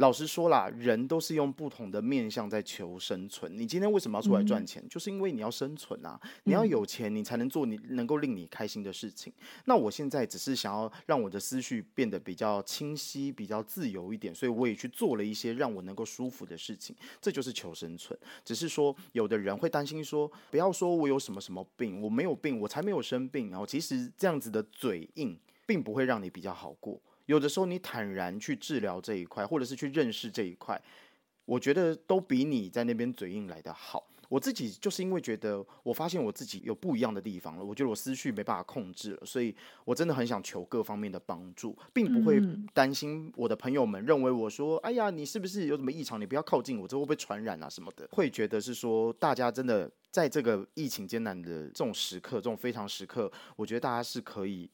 老实说啦，人都是用不同的面向在求生存。你今天为什么要出来赚钱？嗯、就是因为你要生存啊！你要有钱，你才能做你能够令你开心的事情。嗯、那我现在只是想要让我的思绪变得比较清晰、比较自由一点，所以我也去做了一些让我能够舒服的事情。这就是求生存。只是说，有的人会担心说，不要说我有什么什么病，我没有病，我才没有生病。然后其实这样子的嘴硬，并不会让你比较好过。有的时候，你坦然去治疗这一块，或者是去认识这一块，我觉得都比你在那边嘴硬来得好。我自己就是因为觉得我发现我自己有不一样的地方了，我觉得我思绪没办法控制了，所以我真的很想求各方面的帮助，并不会担心我的朋友们认为我说，哎呀，你是不是有什么异常？你不要靠近我，这会不会传染啊什么的？会觉得是说，大家真的在这个疫情艰难的这种时刻，这种非常时刻，我觉得大家是可以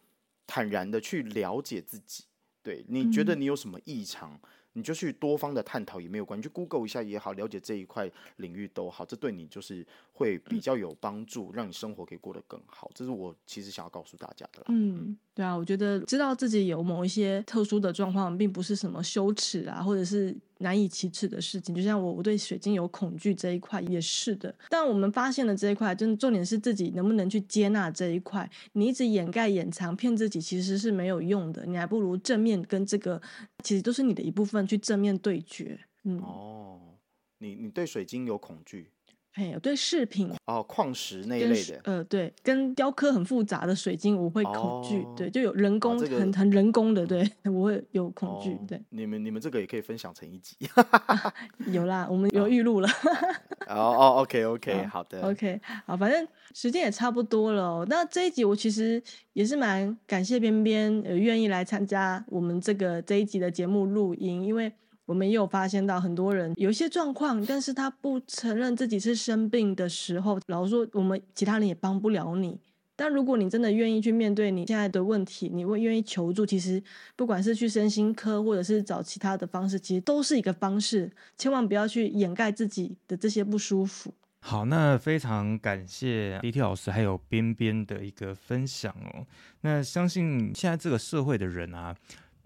坦然的去了解自己。对，你觉得你有什么异常？嗯你就去多方的探讨也没有关系，去 Google 一下也好，了解这一块领域都好，这对你就是会比较有帮助，让你生活可以过得更好。这是我其实想要告诉大家的啦。嗯，对啊，我觉得知道自己有某一些特殊的状况，并不是什么羞耻啊，或者是。难以启齿的事情，就像我，我对水晶有恐惧这一块也是的。但我们发现了这一块，真的重点是自己能不能去接纳这一块。你一直掩盖、掩藏、骗自己，其实是没有用的。你还不如正面跟这个，其实都是你的一部分，去正面对决。嗯，哦，你你对水晶有恐惧？哎，有对饰品哦，矿石那一类的，呃，对，跟雕刻很复杂的水晶我会恐惧，对，就有人工很很人工的，对，我会有恐惧，对。你们你们这个也可以分享成一集，有啦，我们 有预录了。哦哦，OK OK，好的，OK，好，反正时间也差不多了。那这一集我其实也是蛮感谢边边呃愿意来参加我们这个这一集的节目录音，因为。我们也有发现到很多人有一些状况，但是他不承认自己是生病的时候，老实说，我们其他人也帮不了你。但如果你真的愿意去面对你现在的问题，你会愿意求助，其实不管是去身心科，或者是找其他的方式，其实都是一个方式。千万不要去掩盖自己的这些不舒服。好，那非常感谢 D.T 老师还有边边的一个分享哦。那相信现在这个社会的人啊，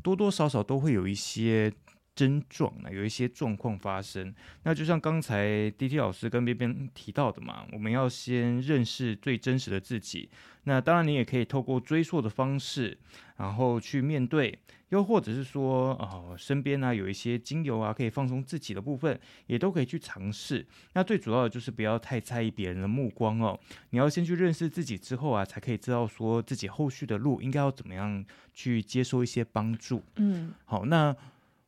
多多少少都会有一些。症状呢，有一些状况发生，那就像刚才 D.T 老师跟边边提到的嘛，我们要先认识最真实的自己。那当然，你也可以透过追溯的方式，然后去面对，又或者是说，哦，身边呢有一些精油啊，可以放松自己的部分，也都可以去尝试。那最主要的就是不要太在意别人的目光哦，你要先去认识自己之后啊，才可以知道说自己后续的路应该要怎么样去接受一些帮助。嗯，好，那。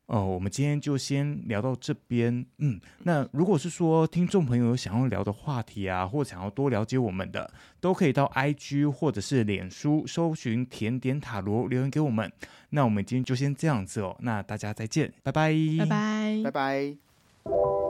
哦，我们今天就先聊到这边。嗯，那如果是说听众朋友有想要聊的话题啊，或想要多了解我们的，都可以到 IG 或者是脸书搜寻甜点塔罗留言给我们。那我们今天就先这样子哦，那大家再见，拜拜，拜拜，拜拜。